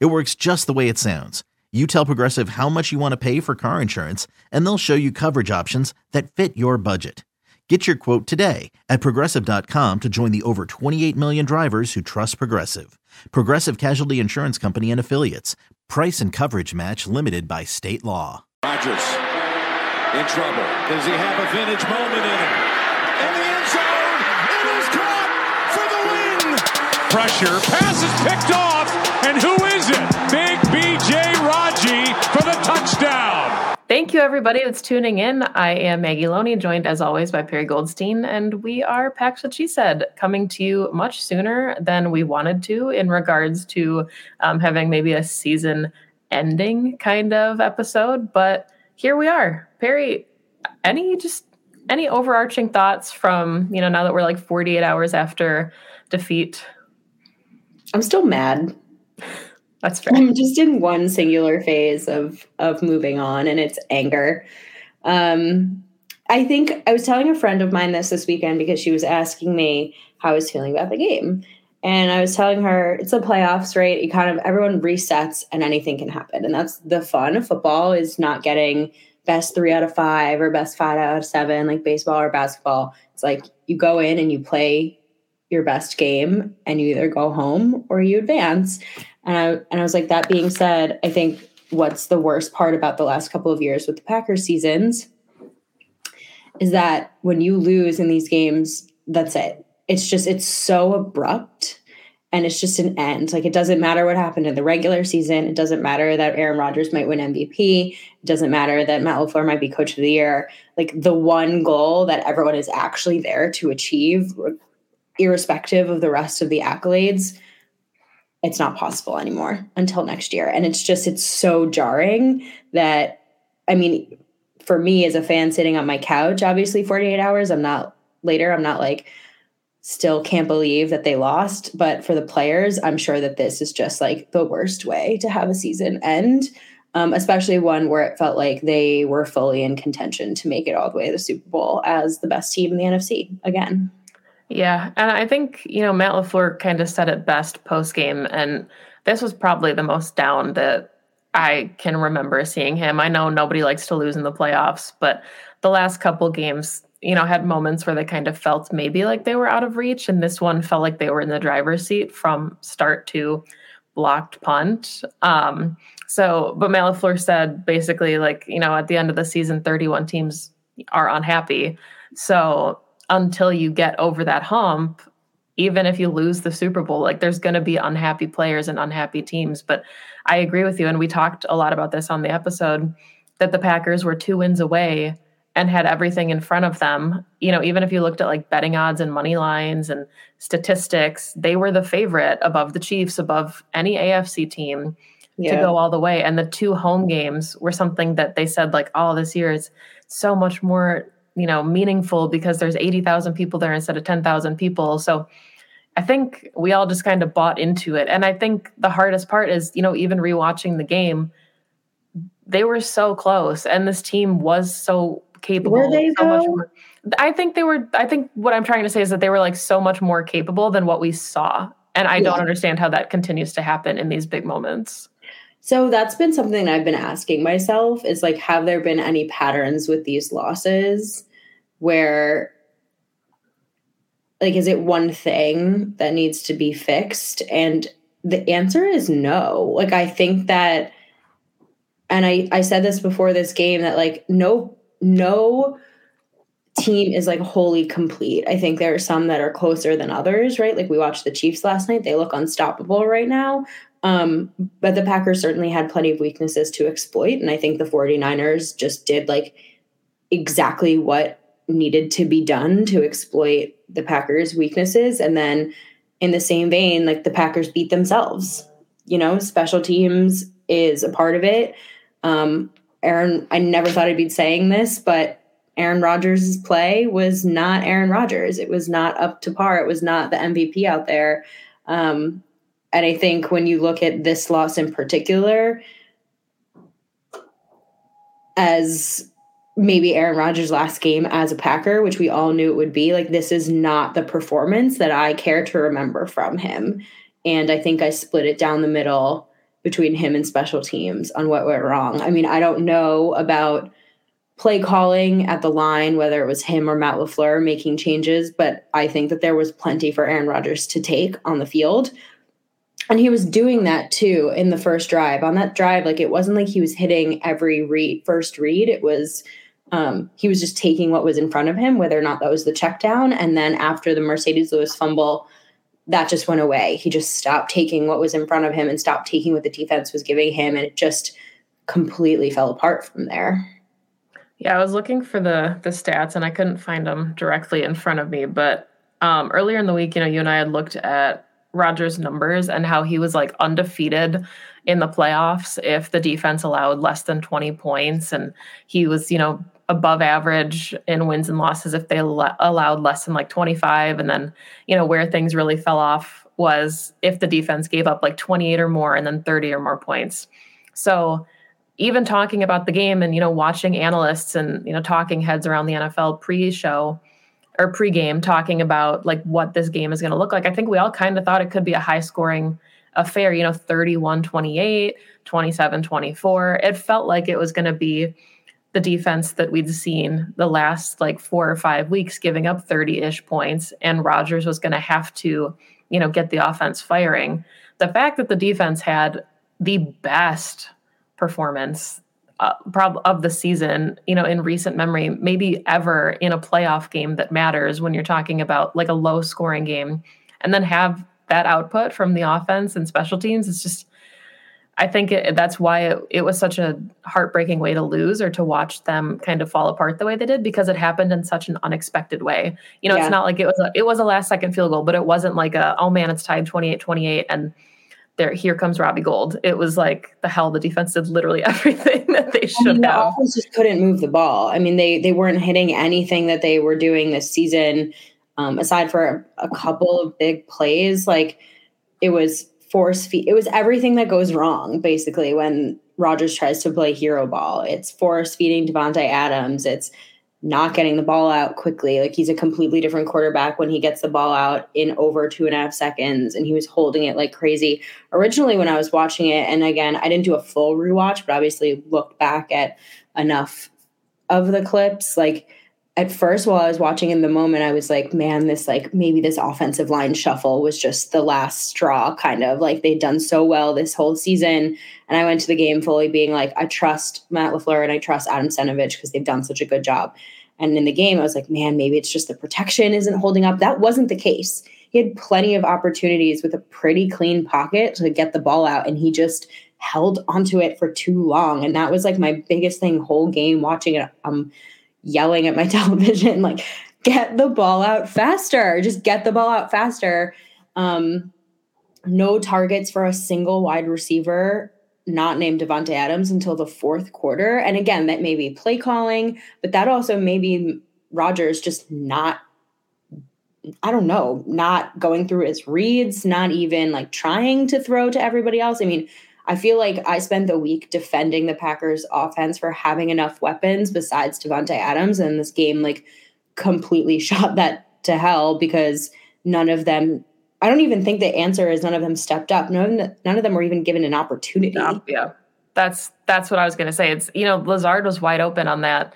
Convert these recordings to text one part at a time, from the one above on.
It works just the way it sounds. You tell Progressive how much you want to pay for car insurance, and they'll show you coverage options that fit your budget. Get your quote today at progressive.com to join the over 28 million drivers who trust Progressive. Progressive Casualty Insurance Company and Affiliates. Price and coverage match limited by state law. Rodgers in trouble. Does he have a vintage moment in him? In the end zone, it is caught for the win. Pressure, pass is picked off, and who is it? Big BJ Raji for the touchdown. Thank you, everybody that's tuning in. I am Maggie Loney, joined as always by Perry Goldstein, and we are Pack's What She Said, coming to you much sooner than we wanted to in regards to um, having maybe a season ending kind of episode. But here we are. Perry, any just any overarching thoughts from, you know, now that we're like 48 hours after defeat? I'm still mad. That's fair. I'm just in one singular phase of of moving on, and it's anger. Um, I think I was telling a friend of mine this this weekend because she was asking me how I was feeling about the game, and I was telling her it's the playoffs, right? You kind of everyone resets, and anything can happen, and that's the fun of football is not getting best three out of five or best five out of seven like baseball or basketball. It's like you go in and you play your best game, and you either go home or you advance. And I and I was like, that being said, I think what's the worst part about the last couple of years with the Packers seasons is that when you lose in these games, that's it. It's just it's so abrupt and it's just an end. Like it doesn't matter what happened in the regular season. It doesn't matter that Aaron Rodgers might win MVP. It doesn't matter that Matt LaFleur might be coach of the year. Like the one goal that everyone is actually there to achieve, irrespective of the rest of the accolades, it's not possible anymore until next year. And it's just, it's so jarring that, I mean, for me as a fan sitting on my couch, obviously 48 hours, I'm not later, I'm not like, still can't believe that they lost. But for the players, I'm sure that this is just like the worst way to have a season end, um, especially one where it felt like they were fully in contention to make it all the way to the Super Bowl as the best team in the NFC again. Yeah, and I think you know Matt Lafleur kind of said it best post game, and this was probably the most down that I can remember seeing him. I know nobody likes to lose in the playoffs, but the last couple games, you know, had moments where they kind of felt maybe like they were out of reach, and this one felt like they were in the driver's seat from start to blocked punt. Um, so, but Matt Lafleur said basically like you know at the end of the season, 31 teams are unhappy. So until you get over that hump, even if you lose the Super Bowl, like there's going to be unhappy players and unhappy teams. But I agree with you. And we talked a lot about this on the episode that the Packers were two wins away and had everything in front of them. You know, even if you looked at like betting odds and money lines and statistics, they were the favorite above the Chiefs, above any AFC team yeah. to go all the way. And the two home games were something that they said, like, oh, this year is so much more you know meaningful because there's 80,000 people there instead of 10,000 people. So I think we all just kind of bought into it. And I think the hardest part is, you know, even rewatching the game, they were so close and this team was so capable. Were they so though? More, I think they were I think what I'm trying to say is that they were like so much more capable than what we saw. And I yeah. don't understand how that continues to happen in these big moments. So that's been something I've been asking myself is like, have there been any patterns with these losses where, like, is it one thing that needs to be fixed? And the answer is no. Like, I think that, and I, I said this before this game that, like, no, no team is like wholly complete. I think there are some that are closer than others, right? Like we watched the Chiefs last night. They look unstoppable right now. Um, but the Packers certainly had plenty of weaknesses to exploit. And I think the 49ers just did like exactly what needed to be done to exploit the Packers' weaknesses. And then in the same vein, like the Packers beat themselves. You know, special teams is a part of it. Um, Aaron, I never thought I'd be saying this, but Aaron Rodgers' play was not Aaron Rodgers. It was not up to par. It was not the MVP out there. Um, and I think when you look at this loss in particular, as maybe Aaron Rodgers' last game as a Packer, which we all knew it would be, like this is not the performance that I care to remember from him. And I think I split it down the middle between him and special teams on what went wrong. I mean, I don't know about play calling at the line, whether it was him or Matt LaFleur making changes, but I think that there was plenty for Aaron Rodgers to take on the field. And he was doing that too in the first drive. On that drive, like it wasn't like he was hitting every read first read. It was um, he was just taking what was in front of him, whether or not that was the check down. And then after the Marcedes Lewis fumble, that just went away. He just stopped taking what was in front of him and stopped taking what the defense was giving him. And it just completely fell apart from there. Yeah, I was looking for the the stats and I couldn't find them directly in front of me. But um, earlier in the week, you know, you and I had looked at Rodgers' numbers and how he was like undefeated in the playoffs if the defense allowed less than 20 points. And he was, you know, above average in wins and losses if they le- allowed less than like 25. And then, you know, where things really fell off was if the defense gave up like 28 or more and then 30 or more points. So, even talking about the game and you know watching analysts and you know talking heads around the NFL pre-show or pre-game talking about like what this game is going to look like. I think we all kind of thought it could be a high scoring affair, you know, 31-28, 27-24. It felt like it was going to be the defense that we'd seen the last like 4 or 5 weeks giving up 30ish points and Rodgers was going to have to, you know, get the offense firing. The fact that the defense had the best performance uh, prob- of the season, you know, in recent memory, maybe ever in a playoff game that matters when you're talking about like a low scoring game, and then have that output from the offense and special teams. It's just, I think it, that's why it, it was such a heartbreaking way to lose or to watch them kind of fall apart the way they did because it happened in such an unexpected way. You know, yeah. it's not like it was a, it was a last second field goal, but it wasn't like a oh man, it's tied 28-28 and there here comes Robbie Gould. It was like the hell the defense did literally everything that they should I mean, have. The just couldn't move the ball. I mean, they they weren't hitting anything that they were doing this season, um, aside for a, a couple of big plays. Like it was force feed. It was everything that goes wrong basically when Rodgers tries to play hero ball. It's force feeding Davante Adams. It's not getting the ball out quickly. Like he's a completely different quarterback when he gets the ball out in over two and a half seconds, and he was holding it like crazy. Originally, when I was watching it, and again, I didn't do a full rewatch, but obviously looked back at enough of the clips. Like at first, while I was watching in the moment, I was like, man, this like maybe this offensive line shuffle was just the last straw, kind of like they'd done so well this whole season. And I went to the game fully being like, I trust Matt LaFleur and I trust Adam Stenavich because they've done such a good job. And in the game, I was like, man, maybe it's just the protection isn't holding up. That wasn't the case. He had plenty of opportunities with a pretty clean pocket to get the ball out, and he just held onto it for too long. And that was like my biggest thing whole game watching it. I'm yelling at my television, like, get the ball out faster. Just get the ball out faster. Um, no targets for a single wide receiver not named Davante Adams until the fourth quarter. And again, that may be play calling, but that also may be Rodgers just not, I don't know, not going through his reads, not even like trying to throw to everybody else. I mean, I feel like I spent the week defending the Packers offense for having enough weapons besides Davante Adams, and this game like completely shot that to hell because none of them I don't even think the answer is none of them stepped up. None, none of them were even given an opportunity. Yeah, yeah. That's that's what I was going to say. It's you know Lazard was wide open on that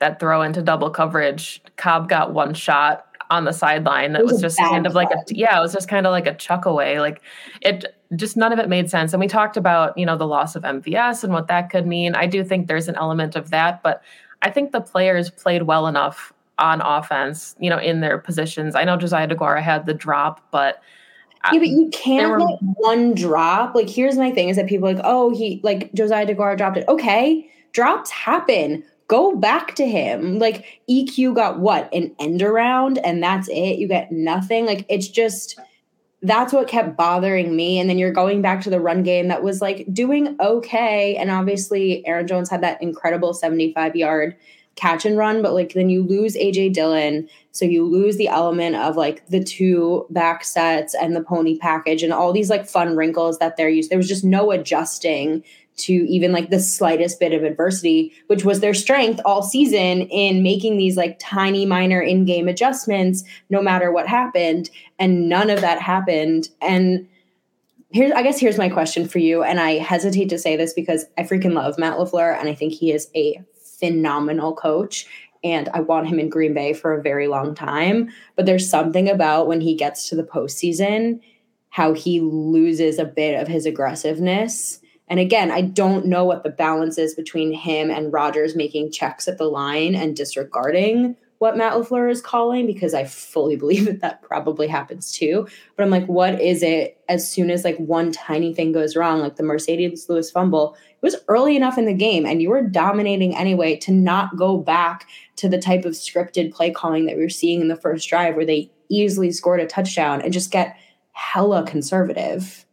that throw into double coverage. Cobb got one shot on the sideline that was, was just kind of like a yeah, it was just kind of like a chuck away. Like it just none of it made sense. And we talked about, you know, the loss of MVS and what that could mean. I do think there's an element of that, but I think the players played well enough on offense, you know, in their positions. I know Josiah DeGuara had the drop, but yeah, but you can't were, one drop. Like, here's my thing: is that people like, oh, he like Josiah DeGuara dropped it. Okay, drops happen. Go back to him. Like EQ got what an end around, and that's it. You get nothing. Like it's just that's what kept bothering me. And then you're going back to the run game that was like doing okay. And obviously, Aaron Jones had that incredible 75 yard catch and run, but like then you lose AJ Dillon. So you lose the element of like the two back sets and the pony package and all these like fun wrinkles that they're used. There was just no adjusting to even like the slightest bit of adversity, which was their strength all season in making these like tiny minor in-game adjustments no matter what happened. And none of that happened. And here's I guess here's my question for you. And I hesitate to say this because I freaking love Matt LaFleur and I think he is a phenomenal coach and I want him in Green Bay for a very long time. But there's something about when he gets to the postseason, how he loses a bit of his aggressiveness and again, I don't know what the balance is between him and Rodgers making checks at the line and disregarding what Matt LaFleur is calling because I fully believe that that probably happens too. But I'm like, what is it as soon as like one tiny thing goes wrong, like the Marcedes Lewis fumble? It was early enough in the game and you were dominating anyway to not go back to the type of scripted play calling that we were seeing in the first drive where they easily scored a touchdown and just get hella conservative.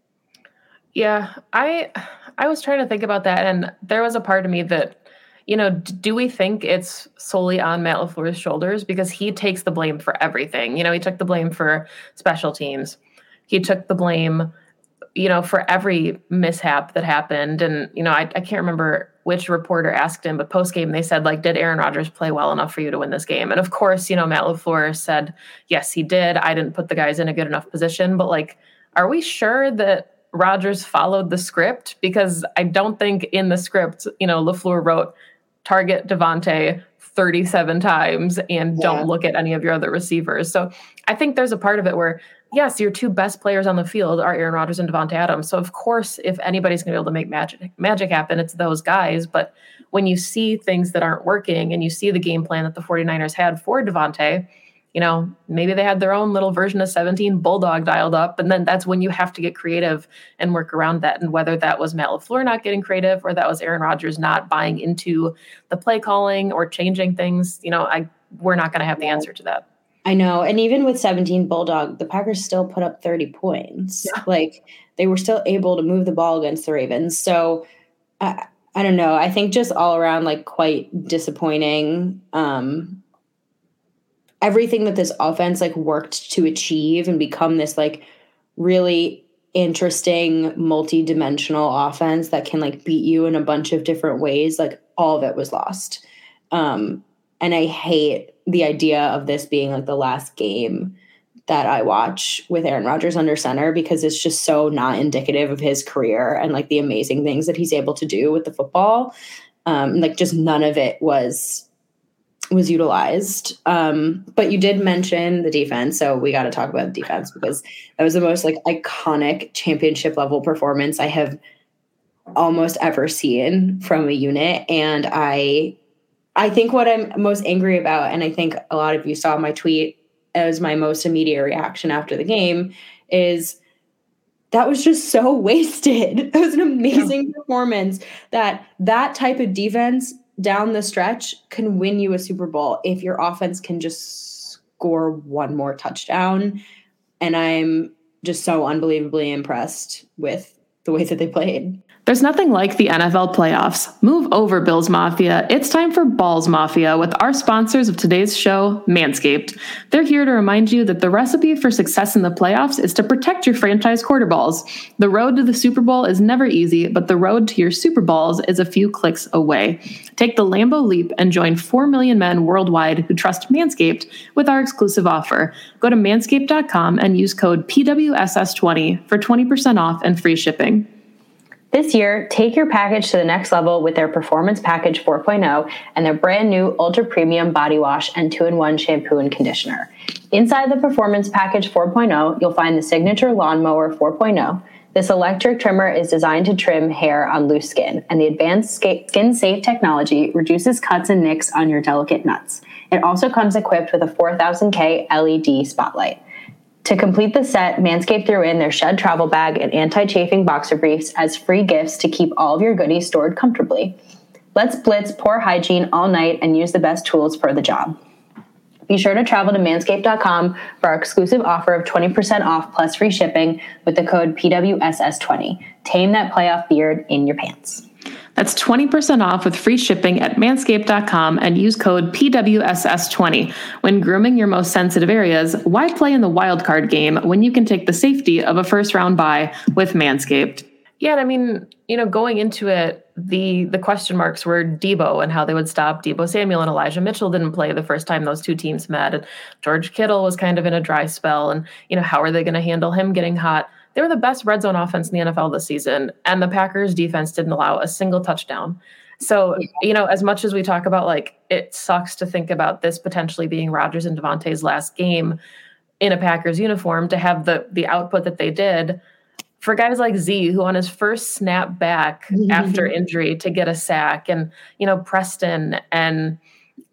Yeah, I I was trying to think about that, and there was a part of me that, you know, do we think it's solely on Matt LaFleur's shoulders because he takes the blame for everything? You know, he took the blame for special teams, he took the blame, you know, for every mishap that happened, and you know, I, I can't remember which reporter asked him, but post game they said like, did Aaron Rodgers play well enough for you to win this game? And of course, you know, Matt LaFleur said, yes, he did. I didn't put the guys in a good enough position, but like, are we sure that Rodgers followed the script because I don't think in the script, you know, LaFleur wrote target Davante 37 times and yeah. don't look at any of your other receivers. So I think there's a part of it where, yes, your two best players on the field are Aaron Rodgers and Davante Adams. So of course, if anybody's gonna be able to make magic magic happen, it's those guys. But when you see things that aren't working and you see the game plan that the 49ers had for Davante, you know, maybe they had their own little version of 17 Bulldog dialed up. And then that's when you have to get creative and work around that. And whether that was Matt LaFleur not getting creative or that was Aaron Rodgers not buying into the play calling or changing things, you know, I we're not going to have the answer to that. I know. And even with 17 Bulldog, the Packers still put up 30 points. Yeah. Like they were still able to move the ball against the Ravens. So I, I don't know. I think just all around like quite disappointing. Um, everything that this offense like worked to achieve and become this like really interesting multi-dimensional offense that can like beat you in a bunch of different ways like all of it was lost um and i hate the idea of this being like the last game that I watch with Aaron Rodgers under center because it's just so not indicative of his career and like the amazing things that he's able to do with the football. Um, like just none of it was was utilized. Um, but you did mention the defense, so we got to talk about the defense because that was the most like iconic championship level performance I have almost ever seen from a unit. And I, I think what I'm most angry about, and I think a lot of you saw my tweet as my most immediate reaction after the game, is that was just so wasted. It was an amazing yeah. performance that that type of defense down the stretch can win you a Super Bowl if your offense can just score one more touchdown. And I'm just so unbelievably impressed with the way that they played. There's nothing like the NFL playoffs. Move over, Bills Mafia. It's time for Balls Mafia with our sponsors of today's show, Manscaped. They're here to remind you that the recipe for success in the playoffs is to protect your franchise quarter balls. The road to the Super Bowl is never easy, but the road to your Super Balls is a few clicks away. Take the Lambo leap and join 4 million men worldwide who trust Manscaped with our exclusive offer. Go to manscaped.com and use code PWSS20 for 20% off and free shipping. This year, take your package to the next level with their Performance Package 4.0 and their brand new Ultra Premium Body Wash and 2 in 1 shampoo and conditioner. Inside the Performance Package 4.0, you'll find the Signature Lawnmower 4.0. This electric trimmer is designed to trim hair on loose skin, and the advanced skin safe technology reduces cuts and nicks on your delicate nuts. It also comes equipped with a 4000K LED spotlight. To complete the set, Manscaped threw in their shed travel bag and anti chafing boxer briefs as free gifts to keep all of your goodies stored comfortably. Let's blitz poor hygiene all night and use the best tools for the job. Be sure to travel to manscaped.com for our exclusive offer of 20% off plus free shipping with the code PWSS20. Tame that playoff beard in your pants. That's 20% off with free shipping at manscaped.com and use code PWSS20. When grooming your most sensitive areas, why play in the wildcard game when you can take the safety of a first round buy with Manscaped? Yeah, I mean, you know, going into it, the the question marks were Deebo and how they would stop Deebo Samuel and Elijah Mitchell didn't play the first time those two teams met. And George Kittle was kind of in a dry spell. And, you know, how are they going to handle him getting hot? They were the best red zone offense in the NFL this season, and the Packers defense didn't allow a single touchdown. So, you know, as much as we talk about like it sucks to think about this potentially being Rodgers and Davante's last game in a Packers uniform to have the the output that they did for guys like Z, who on his first snap back mm-hmm. after injury to get a sack, and you know Preston and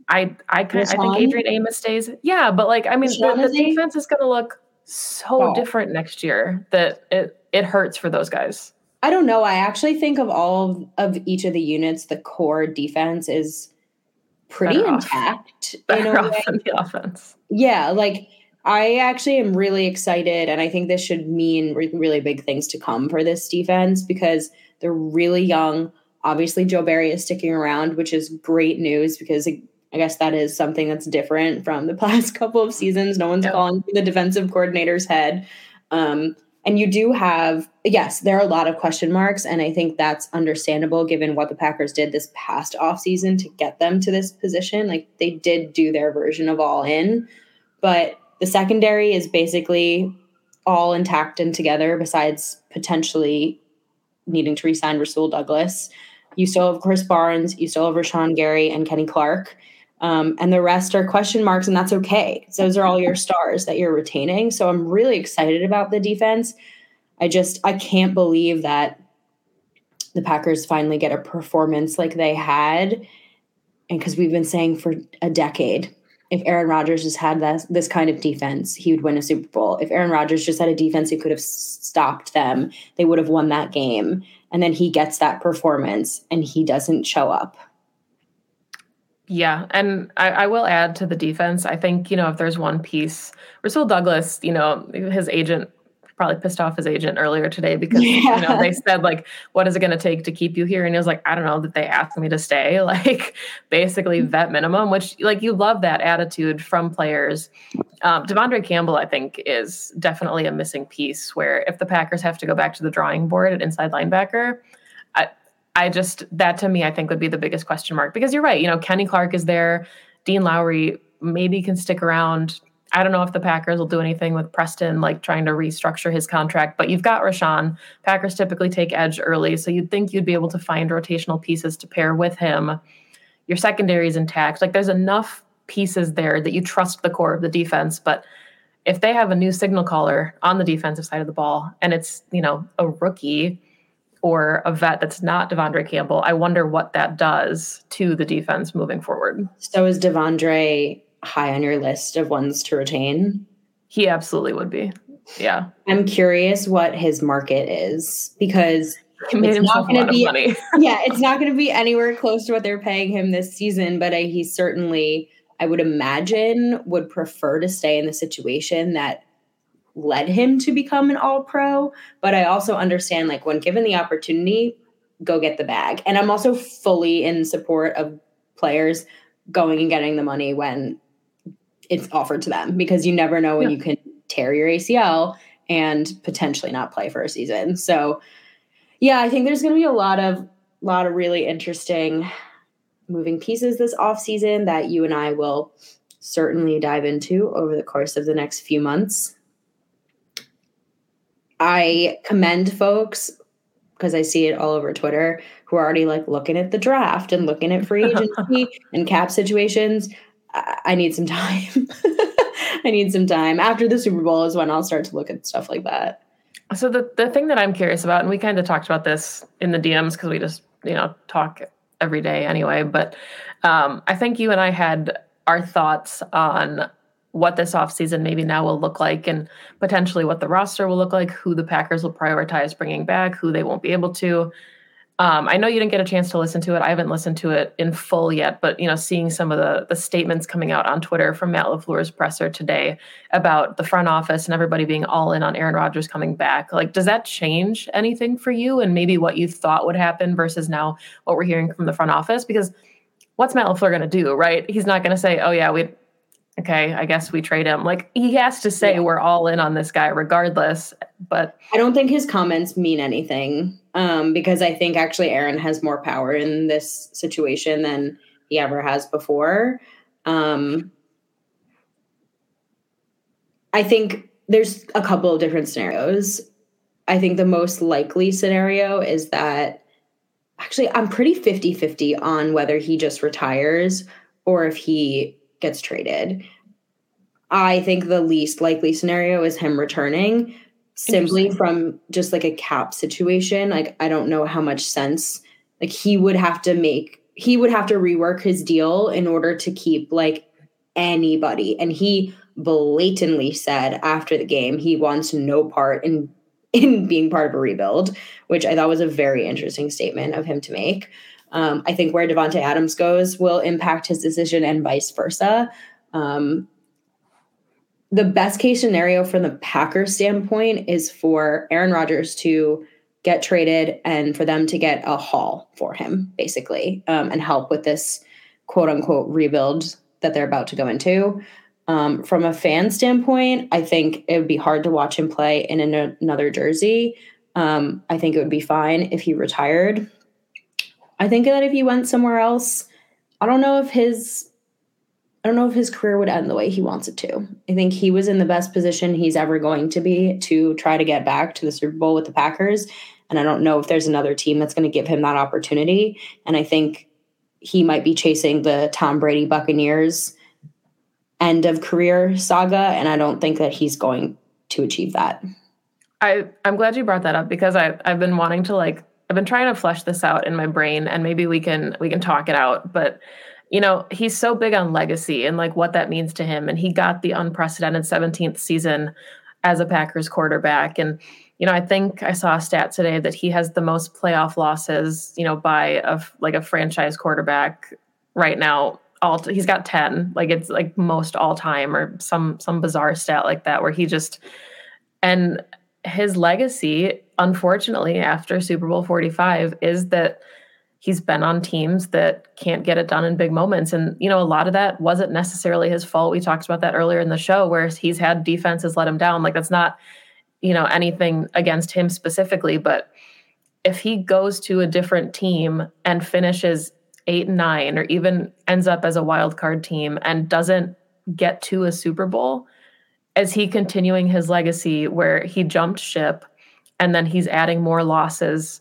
I, I, I think Adrian Amos stays. Yeah, but like I mean, the, the defense is going to look so oh. different next year that it it hurts for those guys. I don't know. I actually think of all of each of the units, the core defense is pretty Better intact off. in a way. the offense. Yeah, like I actually am really excited, and I think this should mean re- really big things to come for this defense because they're really young. Obviously, Joe Barry is sticking around, which is great news because I guess that is something that's different from the past couple of seasons. No one's calling the defensive coordinator's head. Um, and you do have, yes, there are a lot of question marks. And I think that's understandable given what the Packers did this past offseason to get them to this position. Like they did do their version of all in, but the secondary is basically all intact and together, besides potentially needing to resign Rasul Douglas. You still have Krys Barnes, you still have Rashan Gary and Kenny Clark. Um, and the rest are question marks, and that's okay. Those are all your stars that you're retaining. So I'm really excited about the defense. I just I can't believe that the Packers finally get a performance like they had, and because we've been saying for a decade if Aaron Rodgers just had this, this kind of defense, he would win a Super Bowl. If Aaron Rodgers just had a defense who could have stopped them, they would have won that game. And then he gets that performance and he doesn't show up. Yeah, and I, I, will add to the defense. I think you know if there's one piece, Rasul Douglas, you know his agent probably pissed off his agent earlier today because yeah. you know they said like what is it going to take to keep you here and he was like i don't know that they asked me to stay like basically mm-hmm. vet minimum which like you love that attitude from players um, de'vondre campbell i think is definitely a missing piece where if the packers have to go back to the drawing board at inside linebacker i just that to me i think would be the biggest question mark because you're right you know kenny clark is there dean lowry maybe can stick around I don't know if the Packers will do anything with Preston, like trying to restructure his contract, but you've got Rashan. Packers typically take edge early, so you'd think you'd be able to find rotational pieces to pair with him. Your secondary is intact. Like there's enough pieces there that you trust the core of the defense, but if they have a new signal caller on the defensive side of the ball and it's, you know, a rookie or a vet that's not De'Vondre Campbell, I wonder what that does to the defense moving forward. So is De'Vondre high on your list of ones to retain? He absolutely would be. Yeah. I'm curious what his market is because it's not going to be yeah, it's not going to be anywhere close to what they're paying him this season, but I, he certainly I would imagine would prefer to stay in the situation that led him to become an all pro, but I also understand like when given the opportunity, go get the bag. And I'm also fully in support of players going and getting the money when it's offered to them because you never know when yeah. you can tear your ACL and potentially not play for a season. So yeah, I think there's going to be a lot of lot of really interesting moving pieces this off season that you and I will certainly dive into over the course of the next few months. I commend folks because I see it all over Twitter who are already like looking at the draft and looking at free agency and cap situations. I need some time. I need some time. After the Super Bowl is when I'll start to look at stuff like that. So the the thing that I'm curious about, and we kind of talked about this in the DMs because we just you know talk every day anyway. But um, I think you and I had our thoughts on what this offseason maybe now will look like and potentially what the roster will look like, who the Packers will prioritize bringing back, who they won't be able to. Um, I know you didn't get a chance to listen to it. I haven't listened to it in full yet, but you know, seeing some of the the statements coming out on Twitter from Matt LaFleur's presser today about the front office and everybody being all in on Aaron Rodgers coming back, like does that change anything for you and maybe what you thought would happen versus now what we're hearing from the front office? Because what's Matt LaFleur going to do, right? He's not going to say, "Oh yeah, we okay, I guess we trade him. Like he has to say yeah. we're all in on this guy regardless. But I don't think his comments mean anything um, because I think actually Aaron has more power in this situation than he ever has before. Um, I think there's a couple of different scenarios. I think the most likely scenario is that actually I'm pretty 50 50 on whether he just retires or if he gets traded. I think the least likely scenario is him returning simply from just like a cap situation. Like, I don't know how much sense, like, he would have to make, he would have to rework his deal in order to keep like anybody. And he blatantly said after the game he wants no part in in being part of a rebuild, which I thought was a very interesting statement of him to make. Um, I think where Davante Adams goes will impact his decision and vice versa. Um, the best case scenario from the Packers standpoint is for Aaron Rodgers to get traded and for them to get a haul for him, basically, um, and help with this quote unquote rebuild that they're about to go into. Um, from a fan standpoint, I think it would be hard to watch him play in an, another jersey. Um, I think it would be fine if he retired. I think that if he went somewhere else, I don't know if his I don't know if his career would end the way he wants it to. I think he was in the best position he's ever going to be to try to get back to the Super Bowl with the Packers. And I don't know if there's another team that's going to give him that opportunity. And I think he might be chasing the Tom Brady Buccaneers end of career saga. And I don't think that he's going to achieve that. I, I'm glad you brought that up because I, I've been wanting to like I've been trying to flesh this out in my brain and maybe we can we can talk it out. But you know, he's so big on legacy and like what that means to him. And he got the unprecedented 17th season as a Packers quarterback. And, you know, I think I saw a stat today that he has the most playoff losses, you know, by a like a franchise quarterback right now. All he's got 10, like it's like most all time or some some bizarre stat like that where he just and his legacy, unfortunately, after Super Bowl 45, is that he's been on teams that can't get it done in big moments. And, you know, a lot of that wasn't necessarily his fault. We talked about that earlier in the show, where he's had defenses let him down. Like, that's not, you know, anything against him specifically. But if he goes to a different team and finishes eight and nine, or even ends up as a wild card team and doesn't get to a Super Bowl, is he continuing his legacy where he jumped ship and then he's adding more losses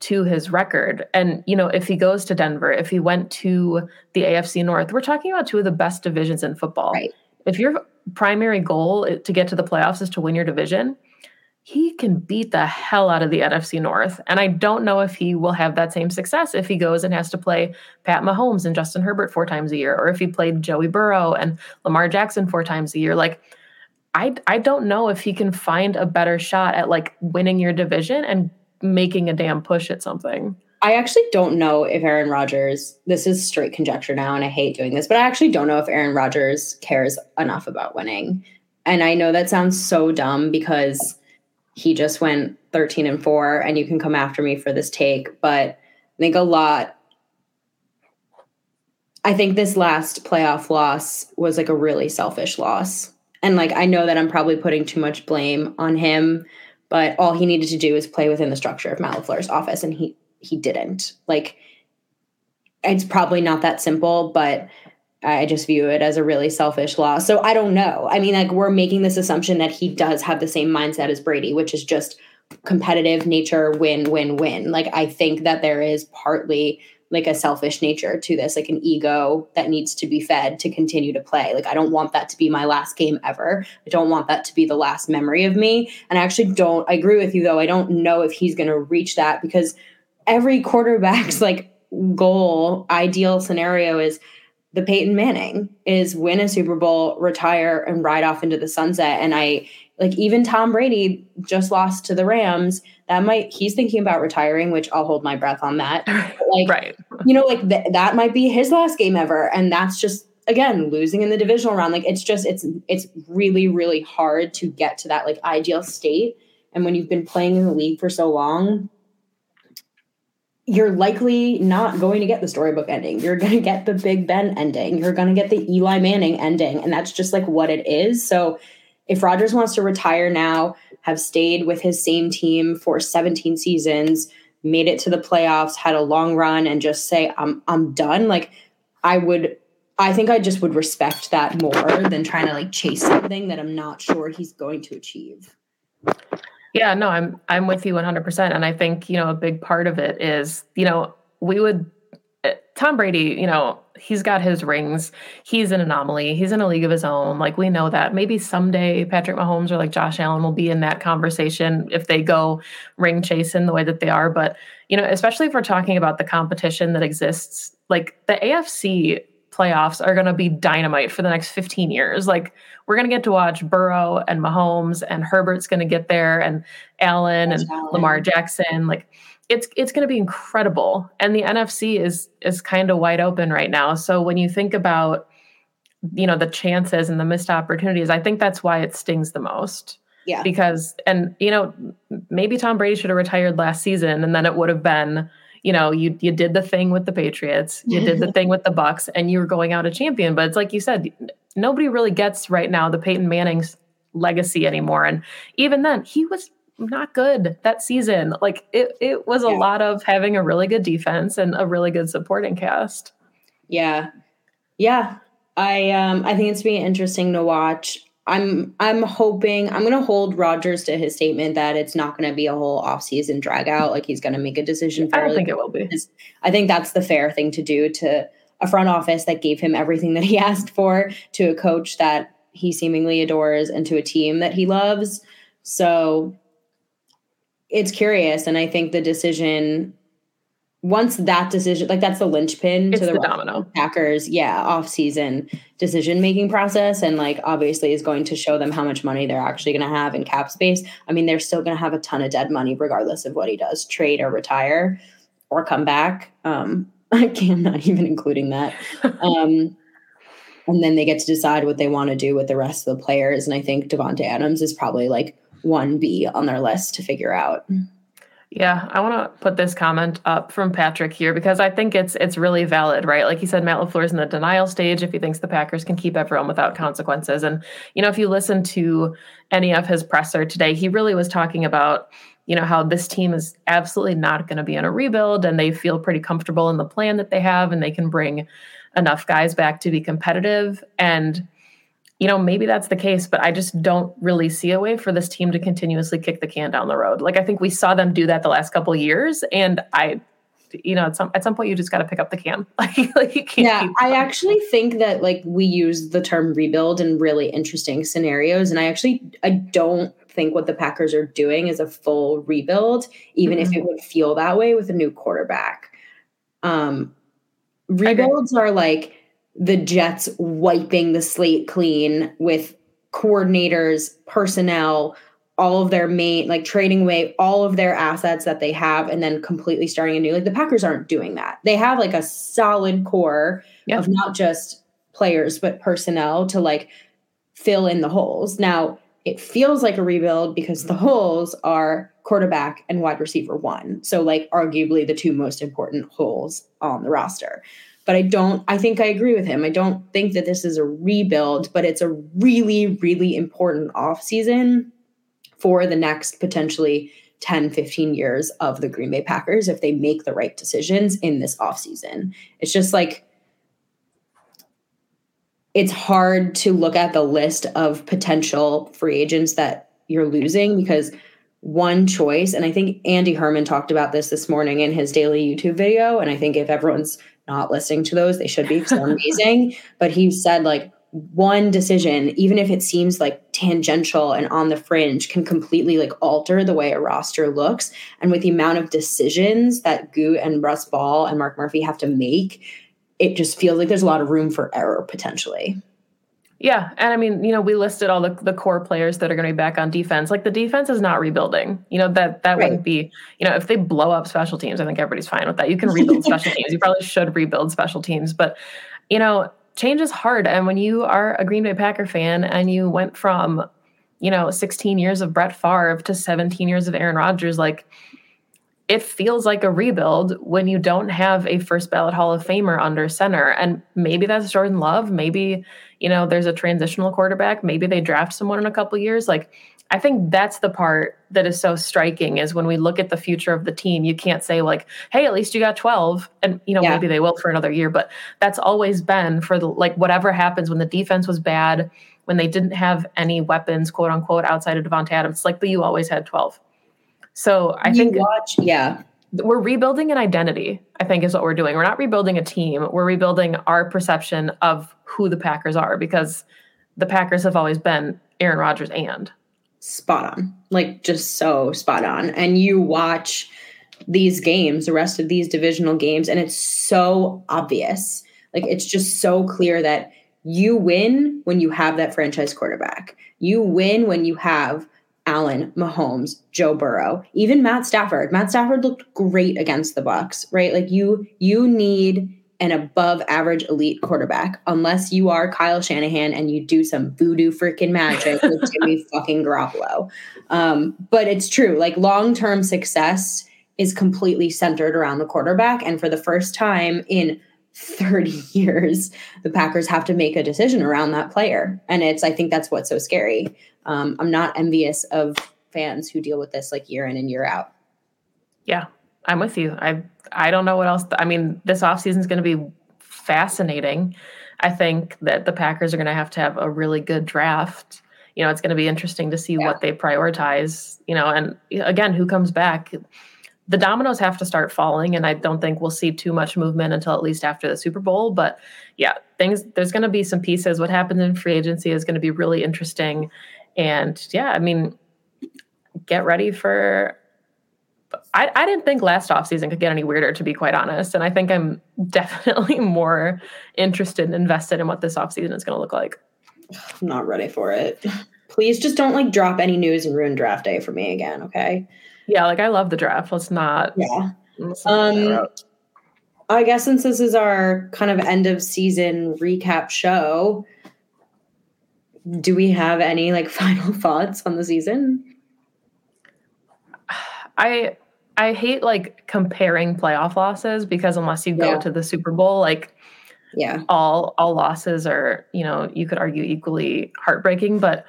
to his record. And, you know, if he goes to Denver, if he went to the AFC North, we're talking about two of the best divisions in football. Right. If your primary goal to get to the playoffs is to win your division, he can beat the hell out of the NFC North. And I don't know if he will have that same success if he goes and has to play Pat Mahomes and Justin Herbert four times a year, or if he played Joey Burrow and Lamar Jackson four times a year. Like, I I don't know if he can find a better shot at like winning your division and making a damn push at something. I actually don't know if Aaron Rodgers, this is straight conjecture now, and I hate doing this, but I actually don't know if Aaron Rodgers cares enough about winning. And I know that sounds so dumb because he just went 13 and 4, and you can come after me for this take, but I think a lot. I think this last playoff loss was like a really selfish loss. And like, I know that I'm probably putting too much blame on him, but all he needed to do is play within the structure of Matt LaFleur's office, and he he didn't. Like, it's probably not that simple, but I just view it as a really selfish loss. So I don't know. I mean, like we're making this assumption that he does have the same mindset as Brady, which is just competitive nature, win, win, win. Like I think that there is partly like a selfish nature to this, like an ego that needs to be fed to continue to play. Like, I don't want that to be my last game ever. I don't want that to be the last memory of me. And I actually don't, I agree with you though. I don't know if he's going to reach that because every quarterback's like goal, ideal scenario is the Peyton Manning is win a Super Bowl, retire, and ride off into the sunset. And I, like even Tom Brady just lost to the Rams. That might he's thinking about retiring, which I'll hold my breath on that. like, right. you know, like th- that might be his last game ever, and that's just again losing in the divisional round. Like it's just it's it's really really hard to get to that like ideal state. And when you've been playing in the league for so long, you're likely not going to get the storybook ending. You're going to get the Big Ben ending. You're going to get the Eli Manning ending. And that's just like what it is. So if Rodgers wants to retire now, have stayed with his same team for 17 seasons, made it to the playoffs, had a long run, and just say, I'm I'm done, like I would I think I just would respect that more than trying to like chase something that I'm not sure he's going to achieve. Yeah, no, I'm I'm with you 100%. And I think, you know, a big part of it is, you know, we would Tom Brady, you know, he's got his rings. He's an anomaly. He's in a league of his own. Like we know that. Maybe someday Patrick Mahomes or like Josh Allen will be in that conversation if they go ring chasing the way that they are. But, you know, especially if we're talking about the competition that exists, like the AFC playoffs are going to be dynamite for the next 15 years. Like we're going to get to watch Burrow and Mahomes and Herbert's going to get there and Allen and Allen. Lamar Jackson. Like it's it's going to be incredible. And the NFC is is kind of wide open right now. So when you think about you know the chances and the missed opportunities, I think that's why it stings the most. Yeah. Because and you know maybe Tom Brady should have retired last season and then it would have been you know you you did the thing with the Patriots, you did the thing with the Bucs and you were going out a champion, but it's like you said nobody really gets right now the Peyton Manning's legacy anymore and even then he was not good that season. Like it it was a Yeah. lot of having a really good defense and a really good supporting cast. Yeah. Yeah. I um I think it's being interesting to watch. I'm I'm hoping I'm gonna hold Rodgers to his statement that it's not gonna be a whole offseason drag out. Like he's gonna make a decision I don't think it will be. I think that's the fair thing to do to a front office that gave him everything that he asked for, to a coach that he seemingly adores, and to a team that he loves. So it's curious. And I think the decision, once that decision, like that's the linchpin It's to the, the domino. Packers, yeah, off season decision making process. And like obviously is going to show them how much money they're actually going to have in cap space. I mean, they're still going to have a ton of dead money regardless of what he does, trade or retire or come back. Um, I can't, I'm not even including that. Um, and then they get to decide what they want to do with the rest of the players. And I think Davante Adams is probably like one B on their list to figure out. Yeah, I want to put this comment up from Patrick here because I think it's it's really valid, right? Like he said, Matt Lafleur is in the denial stage if he thinks the Packers can keep everyone without consequences. And you know, if you listen to any of his presser today, he really was talking about you know how this team is absolutely not going to be in a rebuild, and they feel pretty comfortable in the plan that they have, and they can bring enough guys back to be competitive and you know, maybe that's the case, but I just don't really see a way for this team to continuously kick the can down the road. Like I think we saw them do that the last couple of years, and I, you know, at some at some point you just got to pick up the can. Like, like you can't. Yeah, I actually think that like we use the term rebuild in really interesting scenarios, and I actually I don't think what the Packers are doing is a full rebuild, even if it would feel that way with a new quarterback. Um, rebuilds are like the Jets wiping the slate clean with coordinators, personnel, all of their main like trading away all of their assets that they have and then completely starting anew. Like the Packers aren't doing that. They have like a solid core Yeah. of not just players but personnel to like fill in the holes. Now, it feels like a rebuild because the holes are quarterback and wide receiver one. So like arguably the two most important holes on the roster. But I don't I think I agree with him. I don't think that this is a rebuild, but it's a really really important offseason for the next potentially 10 15 years of the Green Bay Packers if they make the right decisions in this offseason. It's just like it's hard to look at the list of potential free agents that you're losing because one choice and i think andy herman talked about this this morning in his daily youtube video and i think if everyone's not listening to those. They should be 'cause they're amazing. But he said like one decision even if it seems like tangential and on the fringe can completely like alter the way a roster looks. And with the amount of decisions that Gute and russ ball and mark murphy have to make it just feels like there's a lot of room for error potentially Yeah, and I mean, you know, we listed all the, the core players that are going to be back on defense. Like the defense is not rebuilding. You know that that right. wouldn't be. You know, if they blow up special teams, I think everybody's fine with that. You can rebuild special teams. You probably should rebuild special teams, but you know, change is hard. And when you are a Green Bay Packer fan and you went from, you know, 16 years of Brett Favre to 17 years of Aaron Rodgers, like it feels like a rebuild when you don't have a first ballot Hall of Famer under center. And maybe that's Jordan Love. Maybe, you know, there's a transitional quarterback. Maybe they draft someone in a couple years. Like, I think that's the part that is so striking is when we look at the future of the team, you can't say, like, hey, at least you got 12. And, you know, yeah. maybe they will for another year. But that's always been for the, like, whatever happens when the defense was bad, when they didn't have any weapons, quote unquote, outside of Davante Adams, like, but you always had 12. So I you think watch, yeah. We're rebuilding an identity, I think is what we're doing. We're not rebuilding a team. We're rebuilding our perception of who the Packers are because the Packers have always been Aaron Rodgers and spot on. Like just so spot on. And you watch these games, the rest of these divisional games, and it's so obvious. Like it's just so clear that you win when you have that franchise quarterback. You win when you have Allen, Mahomes, Joe Burrow, even Matt Stafford. Matt Stafford looked great against the Bucs, right? Like you you need an above average elite quarterback unless you are Kyle Shanahan and you do some voodoo freaking magic with Jimmy fucking Garoppolo. Um, but it's true. Like long term success is completely centered around the quarterback, and for the first time in 30 years, the Packers have to make a decision around that player. And it's, I think that's what's so scary. Um, I'm not envious of fans who deal with this like year in and year out. Yeah, I'm with you. I, I don't know what else. Th- I mean, this offseason is going to be fascinating. I think that the Packers are going to have to have a really good draft. You know, it's going to be interesting to see yeah. what they prioritize, you know, and again, who comes back the dominoes have to start falling and i don't think we'll see too much movement until at least after the super bowl but yeah things there's going to be some pieces. What happens in free agency is going to be really interesting and yeah i mean get ready for I, I didn't think last offseason could get any weirder to be quite honest and i think i'm definitely more interested and invested in what this offseason is going to look like. I'm not ready for it. Please just don't like drop any news and ruin draft day for me again okay yeah, like I love the draft. Let's not. Yeah. Let's not um, I guess since this is our kind of end of season recap show, do we have any like final thoughts on the season? I I hate like comparing playoff losses because unless you go yeah. to the Super Bowl, like yeah, all all losses are, you know, you could argue equally heartbreaking, but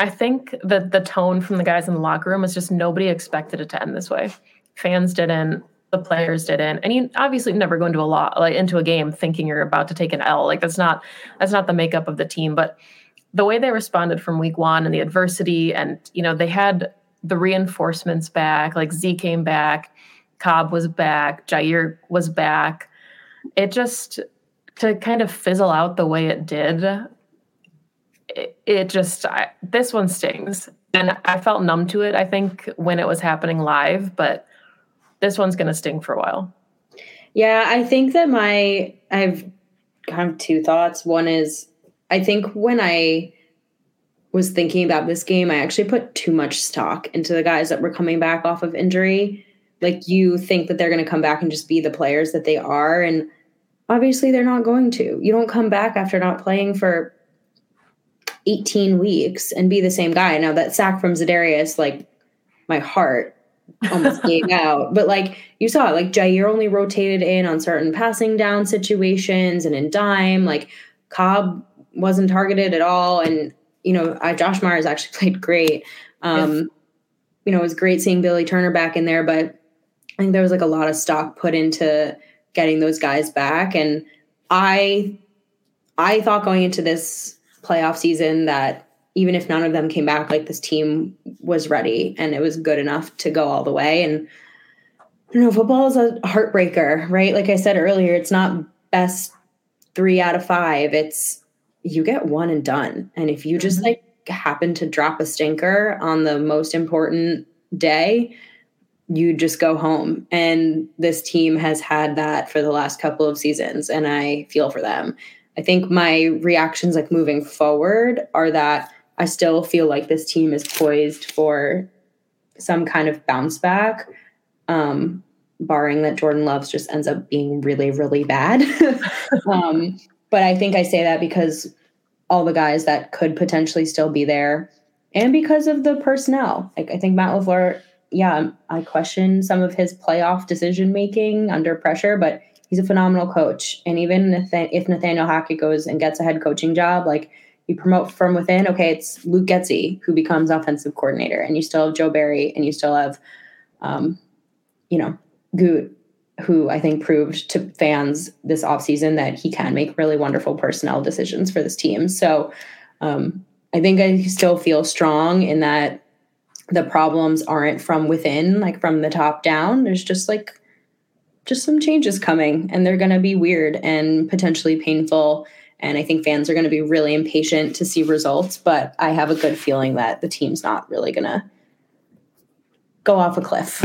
I think that the tone from the guys in the locker room was just nobody expected it to end this way. Fans didn't, the players didn't, and you obviously never go into a lot like into a game thinking you're about to take an L. Like that's not that's not the makeup of the team. But the way they responded from week one and the adversity, and you know they had the reinforcements back. Like Z came back, Cobb was back, Jaire was back. It just to kind of fizzle out the way it did it, it just I, this one stings. And i felt numb to it i think when it was happening live but this one's going to sting for a while. Yeah i think that my i've kind of two thoughts. One is i think when i was thinking about this game i actually put too much stock into the guys that were coming back off of injury. Like you think that they're going to come back and just be the players that they are and obviously they're not going to. You don't come back after not playing for 18 weeks and be the same guy. Now that sack from Za'Darius, like my heart almost gave out. But like you saw, like Jaire only rotated in on certain passing down situations and in dime. Like Cobb wasn't targeted at all. And, you know, I, Josh Myers actually played great. Um, yes. You know, it was great seeing Billy Turner back in there, but I think there was like a lot of stock put into getting those guys back. And I I thought going into this playoff season that even if none of them came back, like this team was ready and it was good enough to go all the way. And you know, football is a heartbreaker, right? Like I said earlier, it's not best three out of five. It's you get one and done. And if you just mm-hmm. like happen to drop a stinker on the most important day, you just go home. And this team has had that for the last couple of seasons, and I feel for them. I think my reactions, like moving forward, are that I still feel like this team is poised for some kind of bounce back, um, barring that Jordan Loves just ends up being really, really bad. um, but I think I say that because all the guys that could potentially still be there and because of the personnel. Like I think Matt LaFleur, yeah, I question some of his playoff decision making under pressure, but he's a phenomenal coach. And even if Nathaniel Hackett goes and gets a head coaching job, like you promote from within, okay, it's Luke Getsy who becomes offensive coordinator, and you still have Joe Barry, and you still have, um, you know, Gute, who I think proved to fans this offseason that he can make really wonderful personnel decisions for this team. So um, I think I still feel strong in that the problems aren't from within, like from the top down. There's just like just some changes coming, and they're going to be weird and potentially painful. And I think fans are going to be really impatient to see results. But I have a good feeling that the team's not really going to go off a cliff.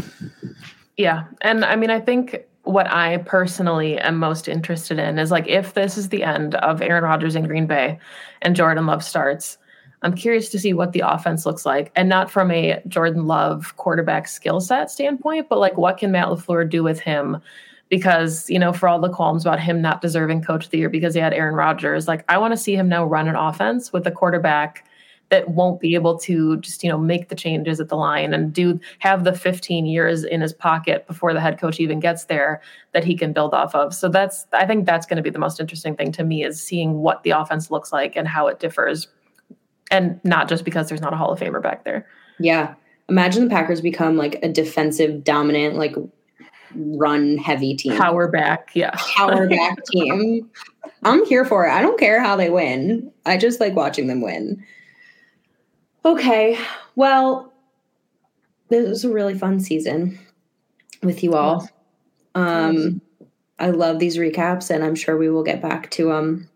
Yeah. And I mean, I think what I personally am most interested in is like if this is the end of Aaron Rodgers in Green Bay and Jordan Love starts, I'm curious to see what the offense looks like. And not from a Jordan Love quarterback skill set standpoint, but like what can Matt LaFleur do with him? Because, you know, for all the qualms about him not deserving coach of the year because he had Aaron Rodgers, like I want to see him now run an offense with a quarterback that won't be able to just you know make the changes at the line and do have the 15 years in his pocket before the head coach even gets there that he can build off of so that's i think that's going to be the most interesting thing to me is seeing what the offense looks like and how it differs and not just because there's not a hall of famer back there. Yeah. Imagine the packers become like a defensive dominant like run heavy team. Power back yeah. Power back team. I'm here for it. I don't care how they win. I just like watching them win. Okay. Well, this was a really fun season with you all. Um, I love these recaps, and I'm sure we will get back to them um,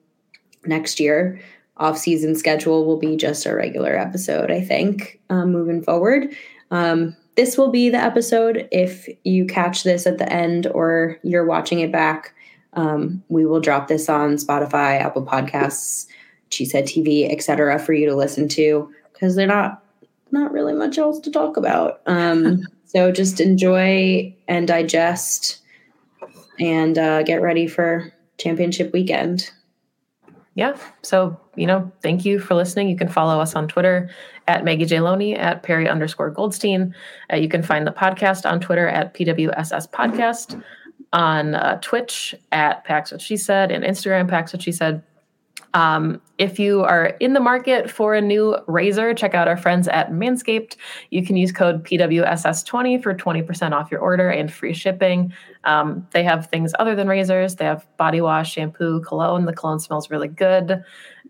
next year. Off season schedule will be just a regular episode, I think, um, moving forward. Um, this will be the episode. If you catch this at the end or you're watching it back, um, we will drop this on Spotify, Apple Podcasts, Cheesehead TV, etc., for you to listen to because they're not not really much else to talk about. Um, so just enjoy and digest, and uh, get ready for championship weekend. Yeah. So, you know, thank you for listening. You can follow us on Twitter at Maggie J. Loney, at Perry underscore Goldstein. Uh, you can find the podcast on Twitter at PWSS Podcast, on uh, Twitch at Pax What She Said, and Instagram Pax What She Said. Um, if you are in the market for a new razor, check out our friends at Manscaped. You can use code PWSS20 for 20% off your order and free shipping. Um, they have things other than razors. They have body wash, shampoo, cologne. The cologne smells really good.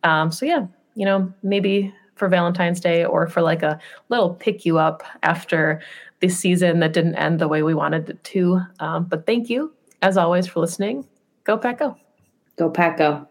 Um, so, yeah, you know, maybe for Valentine's Day or for like a little pick you up after this season that didn't end the way we wanted it to. Um, but thank you, as always, for listening. Go Pack Go. Go.